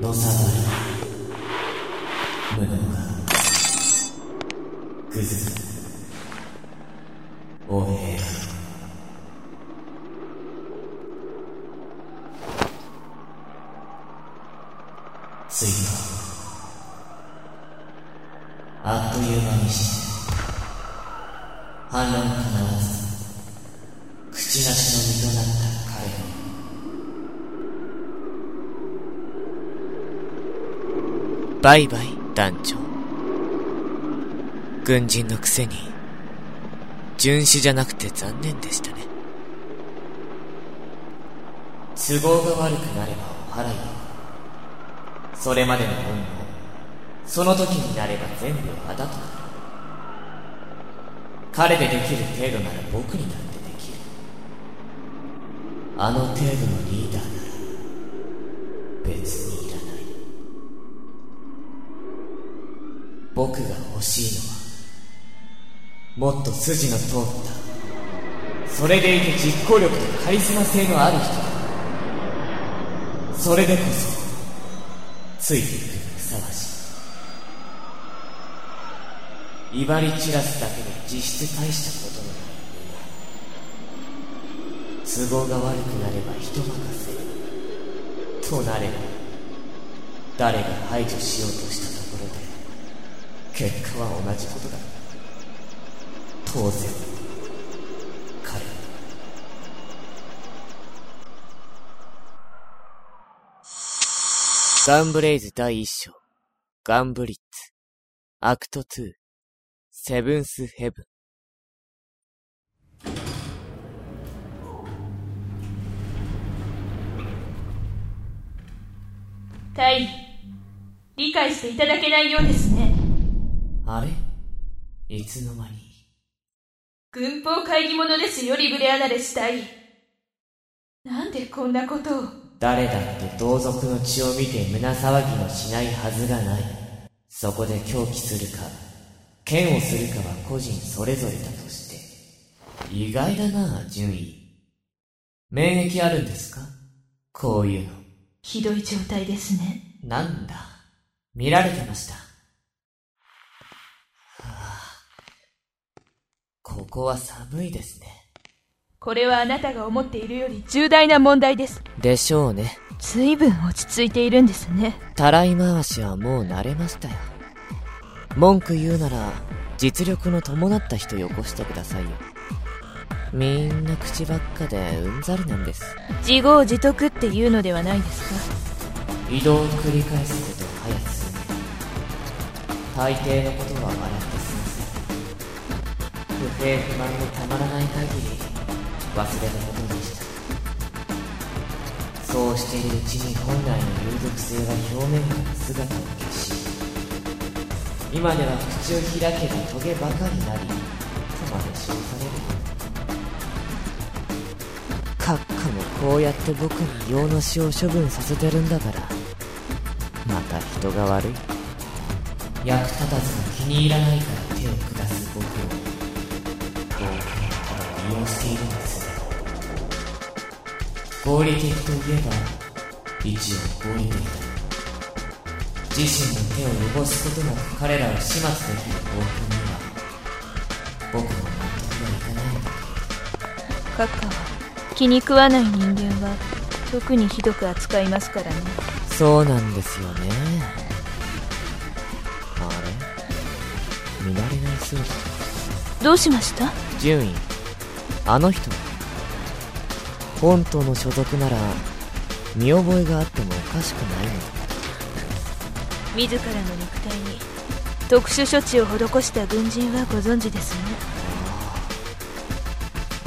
のさばり無能がぐずずお部屋。バイバイ団長。軍人のくせに巡視じゃなくて残念でしたね。都合が悪くなればお払い。をそれまでの恩もその時になれば全部あだと。なる彼でできる程度なら僕にだってできる。あの程度のリーダーなら別にいらない僕が欲しいのはもっと筋の通った。それでいて実行力とカリスマ性のある人。だそれでこそついていくにふさわしい。威張り散らすだけで実質大したことになる都合が悪くなれば人任せ。となれば誰が排除しようとしたところで結果は同じことだ。当然。彼。はガンブレイズ第一章、ガンブリッツ、 Act 2、 Seventh Heaven。タイ、理解していただけないようですね。あれ？いつの間に？軍法会議者ですよ、リブレアナレス隊。なんでこんなことを？誰だって同族の血を見て胸騒ぎもしないはずがない。そこで狂気するか、剣をするかは個人それぞれだとして。意外だな、順位。免疫あるんですか？こういうの。ひどい状態ですね。なんだ？見られてました。はあ、ここは寒いですね。これはあなたが思っているより重大な問題です。でしょうね。随分落ち着いているんですね。たらい回しはもう慣れましたよ。文句言うなら、実力の伴った人よこしてくださいよ。みんな口ばっかでうんざりなんです。自業自得っていうのではないですか移動を繰り返すこと早す大抵のことは笑って不満にたまらない限り、忘れたことにした。そうしているうちに本来の有毒性は表面から姿を消し今では口を開けばトゲばかりなりとまで称される閣下もこうやって僕に用の死を処分させてる。んだからまた人が悪い。役立たずの気に入らないから手を下すているんです。合理的といえば一応合理的だ自身の手を汚すことなく彼らを始末できる。方法には僕も納得はいかない。のだ閣下は気に食わない人間は特にひどく扱いますからね。そうなんですよね。あれ？見慣れない姿。どうしました？順位あの人は。本島の所属なら見覚えがあってもおかしくないの自らの肉体に特殊処置を施した軍人はご存知ですね。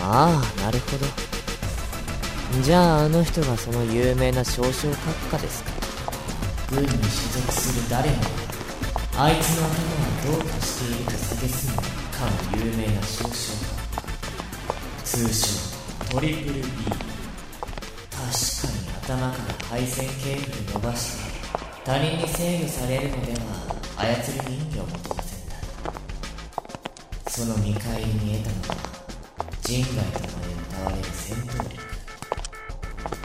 ああなるほど。じゃああの人がその有名な少々閣下ですか。軍に所属する誰もがあいつの頭はどうとしているか蔑むかの有名な少々通称トリプル B 確かに頭から配線ケーブル伸ばして他人に制御されるのでは操り人形も当然だその見返りに得たのは人外とまで歌われる。戦闘力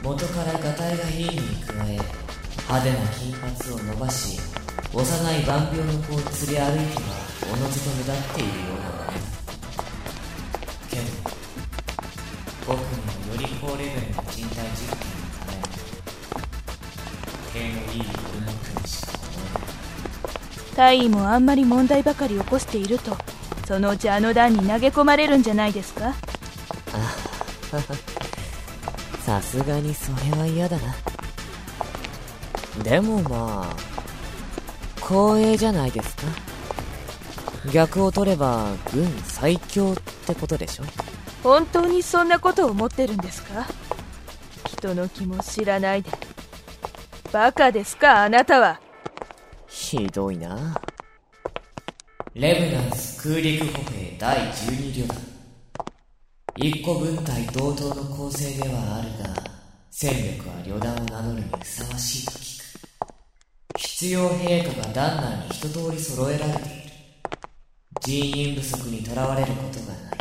元からガタイがいいに加え派手な金髪を伸ばし幼い万病の子を連れ歩いてはおのずと目立っているよ大尉もあんまり問題ばかり起こしているとそのうちあの段に投げ込まれるんじゃないですか？さすがにそれは嫌だな。でもまあ光栄じゃないですか。逆を取れば軍最強ってことでしょ。本当にそんなことを思ってるんですか？人の気も知らないで。バカですかあなたはひどいな。レブナンス空陸歩兵第12旅団。一個軍隊同等の構成ではあるが戦力は旅団を名乗るにふさわしいと聞く。必要陛下が団内に一通り揃えられている。人員不足にとらわれることがない。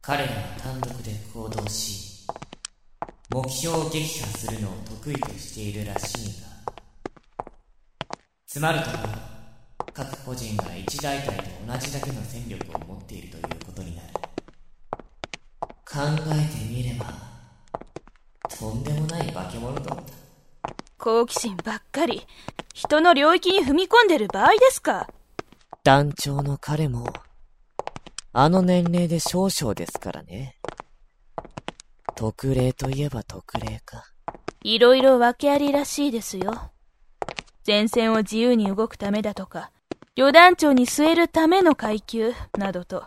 彼らは単独で行動し目標を撃破するのを得意としているらしいがつまるところ各個人が一大隊と同じだけの戦力を持っているということになる。考えてみればとんでもない化け物どもだ好奇心ばっかり人の領域に踏み込んでる場合ですか？団長の彼もあの年齢で少々ですからね。特例といえば特例か。いろいろ訳ありらしいですよ前線を自由に動くためだとか旅団長に据えるための階級などと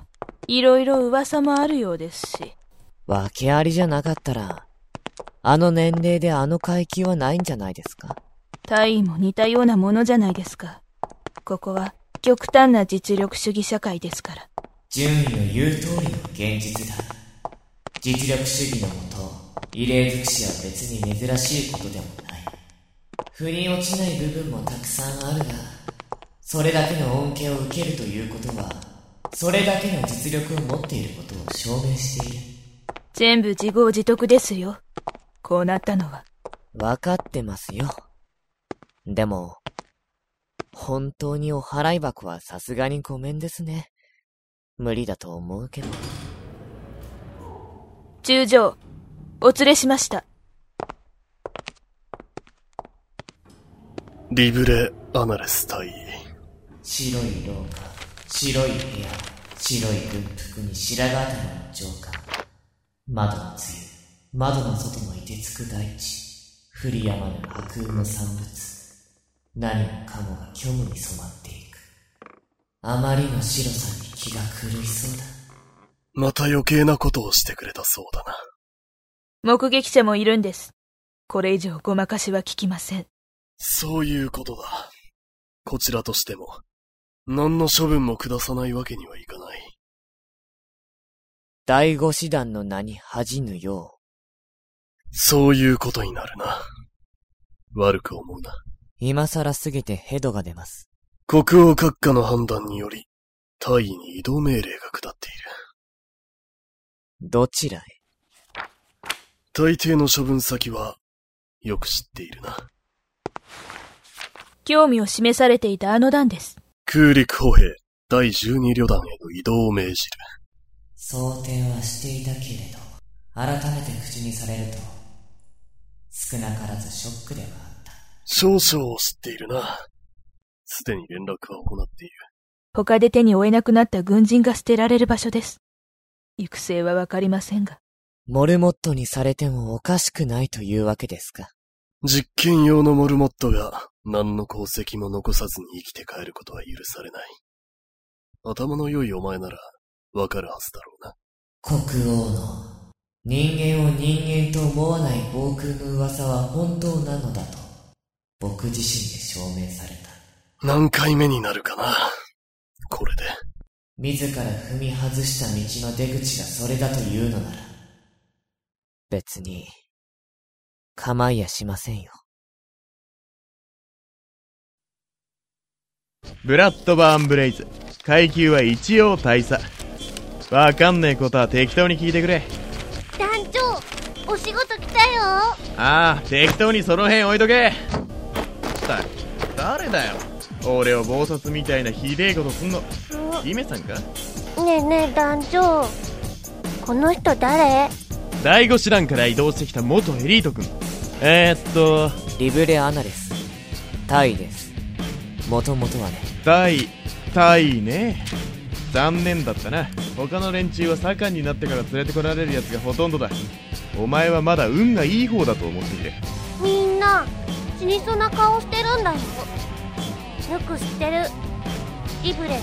いろいろ噂もあるようですし。訳ありじゃなかったらあの年齢であの階級はないんじゃないですか？大尉も似たようなものじゃないですか。ここは極端な実力主義社会ですから。順位の言う通りの現実だ。実力主義のもと異例尽くしは別に珍しいことでもない腑に落ちない部分もたくさんあるがそれだけの恩恵を受けるということはそれだけの実力を持っていることを証明している全部自業自得ですよこうなったのはわかってますよ。でも、本当にお払い箱はさすがにごめんですね。無理だと思うけど。中将お連れしましたリブレ・アナレス隊員。白い廊下白い部屋白い軍服に白髪頭の上下窓のつゆ窓の外の凍てつく大地。降りやまぬ白雲の産物。何もかもが虚無に染まっていく。あまりの白さに気が狂いそうだ。また余計なことをしてくれたそうだな。目撃者もいるんです。これ以上ごまかしは聞きませんそういうことだ。こちらとしても、何の処分も下さないわけにはいかない。第五師団の名に恥じぬよそういうことになるな。悪く思うな。う、今更すぎてヘドが出ます。国王閣下の判断により、大尉に移動命令が下っている。どちらへ？大抵の処分先は、よく知っているな。興味を示されていたあの段です空陸歩兵第12旅団への移動を命じる。想定はしていたけれど改めて口にされると少なからずショックではあった少々知っているな。すでに連絡は行っている。他で手に負えなくなった軍人が捨てられる場所です行く末はわかりませんがモルモットにされてもおかしくないというわけですか。実験用のモルモットが何の功績も残さずに生きて帰ることは許されない。頭の良いお前ならわかるはずだろうな。国王の人間を人間と思わない防空の噂は本当なのだと僕自身で証明された何回目になるかな。これで。自ら踏み外した道の出口がそれだというのなら別に、構いやしませんよ。ブラッドバーンブレイズ。階級は一応大佐わかんねえことは適当に聞いてくれ。団長お仕事来たよ。ああ適当にその辺置いとけ。誰だよ。俺を暴殺みたいなひでえことすんの。姫さんか？ねえねえ団長この人誰？第五師団から移動してきた元エリート君えー、っと。リブレアナですタイです。もともとはね。タイタイね。残念だったな。他の連中は盛んになってから連れてこられるやつがほとんどだ。お前はまだ運がいい方だと思っている。みんな死にそうな顔してるんだよよく知ってる。リブレ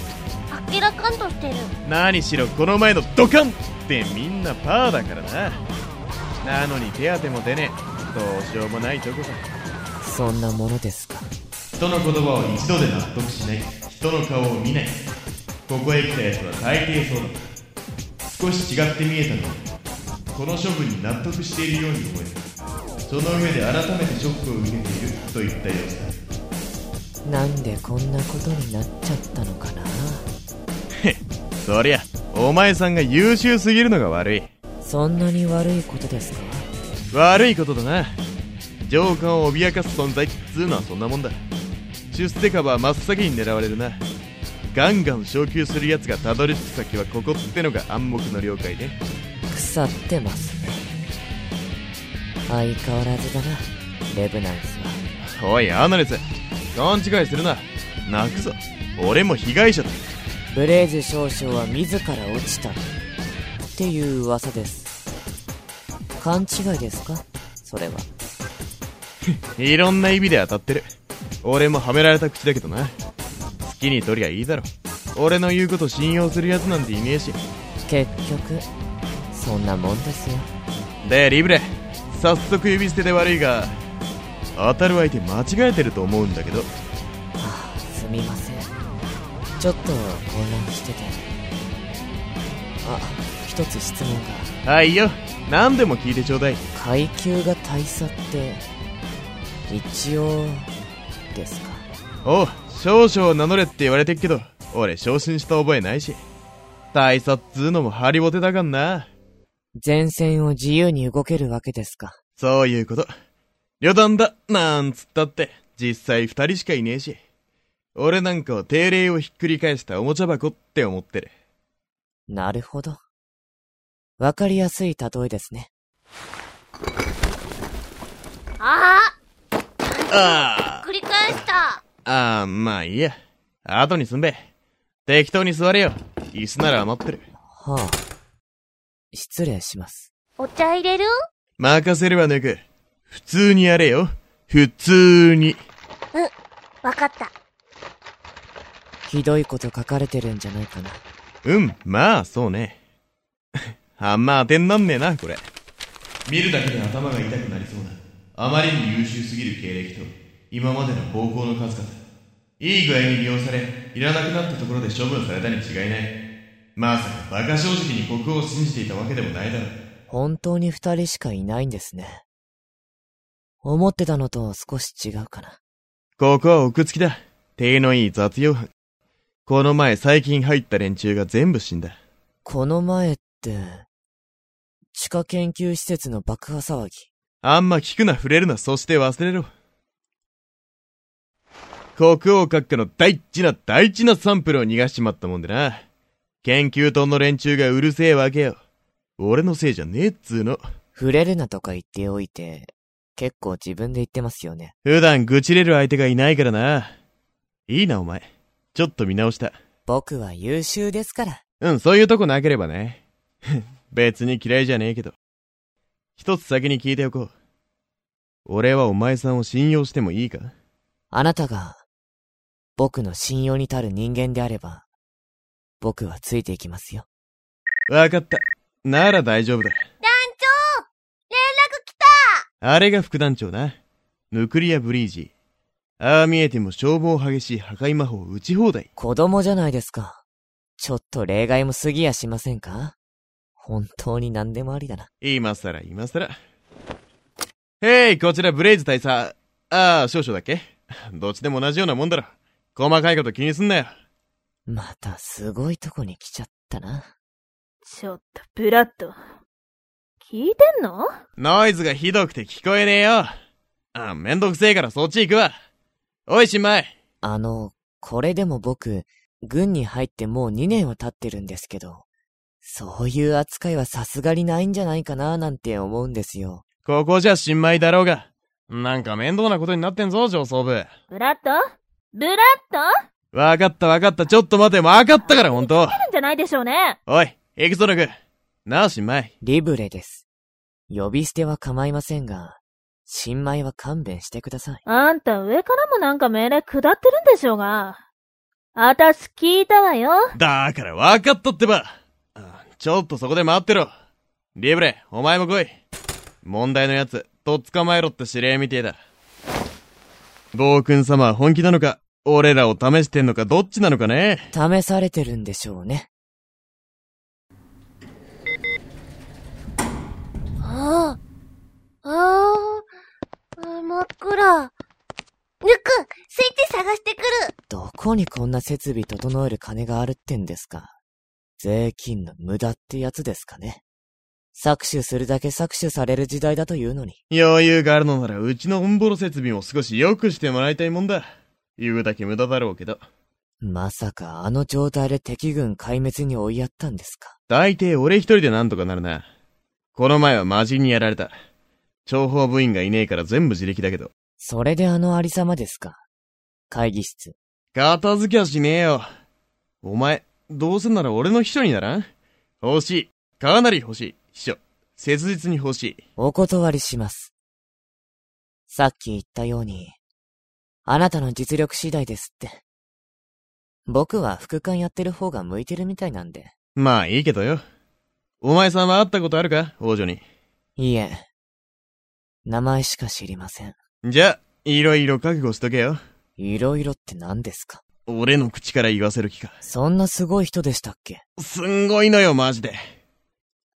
あっけらかんとしてる。何しろこの前のドカンってみんなパーだからな。なのに手当ても出ねえどうしようもないとこさ。そんなものですか。人の言葉を一度で納得しない。人の顔を見ない。ここへ来た奴は大抵そうだ。少し違って見えたのに。この処分に納得しているように思えるその上で改めてショックを受けている。といった様子だ。なんでこんなことになっちゃったのかな。そりゃお前さんが優秀すぎるのが悪い。そんなに悪いことですか悪いことだな。上官を脅かす存在っつうのはそんなもんだ。出世カバー真っ先に狙われるな。ガンガン昇級する奴がたどり着く先はここってのが暗黙の了解ね。腐ってますね。相変わらずだな。レブナンスは。おいアナレス。勘違いするな。泣くぞ。俺も被害者だ。ブレイズ少将は自ら落ちた。っていう噂です勘違いですか？それは。いろんな意味で当たってる。俺もはめられた口だけどな。好きに取りゃいいだろ。俺の言うこと信用する奴なんていねえし。結局そんなもんですよ。でリブレ。早速呼び捨てで悪いが当たる相手間違えてると思うんだけど。はあすみません。ちょっと混乱してて。あ一つ質問が。はいよ。何でも聞いてちょうだい。階級が大佐って一応ですか？おう少々名乗れって言われてっけど俺昇進した覚えないし。大佐っつうのもハリボテだかんな。前線を自由に動けるわけですか？そういうこと。旅団だなんつったって実際二人しかいねえし。俺なんかを定例をひっくり返したおもちゃ箱って思ってる。なるほどわかりやすい例えですね。あああ繰り返した。ああまあいいや。後にすんべ。適当に座れよ。椅子なら余ってる。はあ。失礼します。お茶入れる？任せるわぬく。普通にやれよ。普通に。わかった。ひどいこと書かれてるんじゃないかな。うんまあそうねあんま当てになんねえなこれ。見るだけで頭が痛くなりそうなあまりに優秀すぎる経歴と今までの暴行の数々。いい具合に利用されいらなくなったところで処分されたに違いない。まさか馬鹿正直に国王を信じていたわけでもないだろう。本当に二人しかいないんですね。思ってたのと少し違うかな。ここは奥付きだ。手のいい雑用犯。この前最近入った連中が全部死んだ。この前って地下研究施設の爆破騒ぎ。あんま聞くな触れるな。そして忘れろ。国王閣下の大事な大事なサンプルを逃がしちまったもんでな。研究棟の連中がうるせえわけよ。俺のせいじゃねえっつーの。触れるなとか言っておいて結構自分で言ってますよね。普段愚痴れる相手がいないからな。いいなお前。ちょっと見直した。僕は優秀ですから。うんそういうとこなければね別に嫌いじゃねえけど。一つ先に聞いておこう。俺はお前さんを信用してもいいか？あなたが僕の信用に足る人間であれば僕はついていきますよ。わかった。なら大丈夫だ。団長連絡来た。あれが副団長な。ヌクリアブリージー。ああ見えても消防激しい破壊魔法打ち放題。子供じゃないですか。ちょっと例外も過ぎやしませんか？本当に何でもありだな今さら今さら。へい、こちらブレイズ大佐。ああ、少々だっけどっちでも同じようなもんだろ。細かいこと気にすんなよ。またすごいとこに来ちゃったなちょっと、ブラッド。聞いてんの？ノイズがひどくて聞こえねえよ。あ、めんどくせえからそっち行くわ。おい、新米あの、これでも僕、軍に入ってもう2年は経ってるんですけど、そういう扱いはさすがにないんじゃないかななんて思うんですよ。ここじゃ新米だろうが。なんか面倒なことになってんぞ、上層部。ブラッド？ブラッド？わかったわかった、ちょっと待て、わかったから、ほんと。んじゃないでしょうね。おい、エクソノク。なあ、新米。リブレです。呼び捨ては構いませんが、新米は勘弁してください。あんた上からもなんか命令下ってるんでしょうが。あたし聞いたわよ。だからわかったってば。あちょっとそこで待ってろ。リブレ、お前も来い。問題のやつ、とっ捕まえろって指令みてえだ。暴君様は本気なのか、俺らを試してんのかどっちなのかね。試されてるんでしょうね。ああ。ああ。真っ暗。ぬく、スイッチ探してくる。どこにこんな設備整える金があるってんですか。税金の無駄ってやつですかね。搾取するだけ搾取される時代だというのに。余裕があるのなら、うちのオンボロ設備も少し良くしてもらいたいもんだ。言うだけ無駄だろうけど。まさかあの状態で敵軍壊滅に追いやったんですか？大抵俺一人でなんとかなるな。この前は魔人にやられた。諜報部員がいねえから全部自力だけど。それであのありさまですか？会議室。片付きゃしねえよ。お前、どうせなら俺の秘書にならん？欲しい。かなり欲しい。秘書。切実に欲しい。お断りします。さっき言ったように、あなたの実力次第ですって。僕は副官やってる方が向いてるみたいなんで。まあいいけどよ。お前さんは会ったことあるか？王女に。いいえ。名前しか知りません。じゃあ、いろいろ覚悟しとけよ。いろいろって何ですか？俺の口から言わせる気か。そんなすごい人でしたっけ？すんごいのよ、マジで。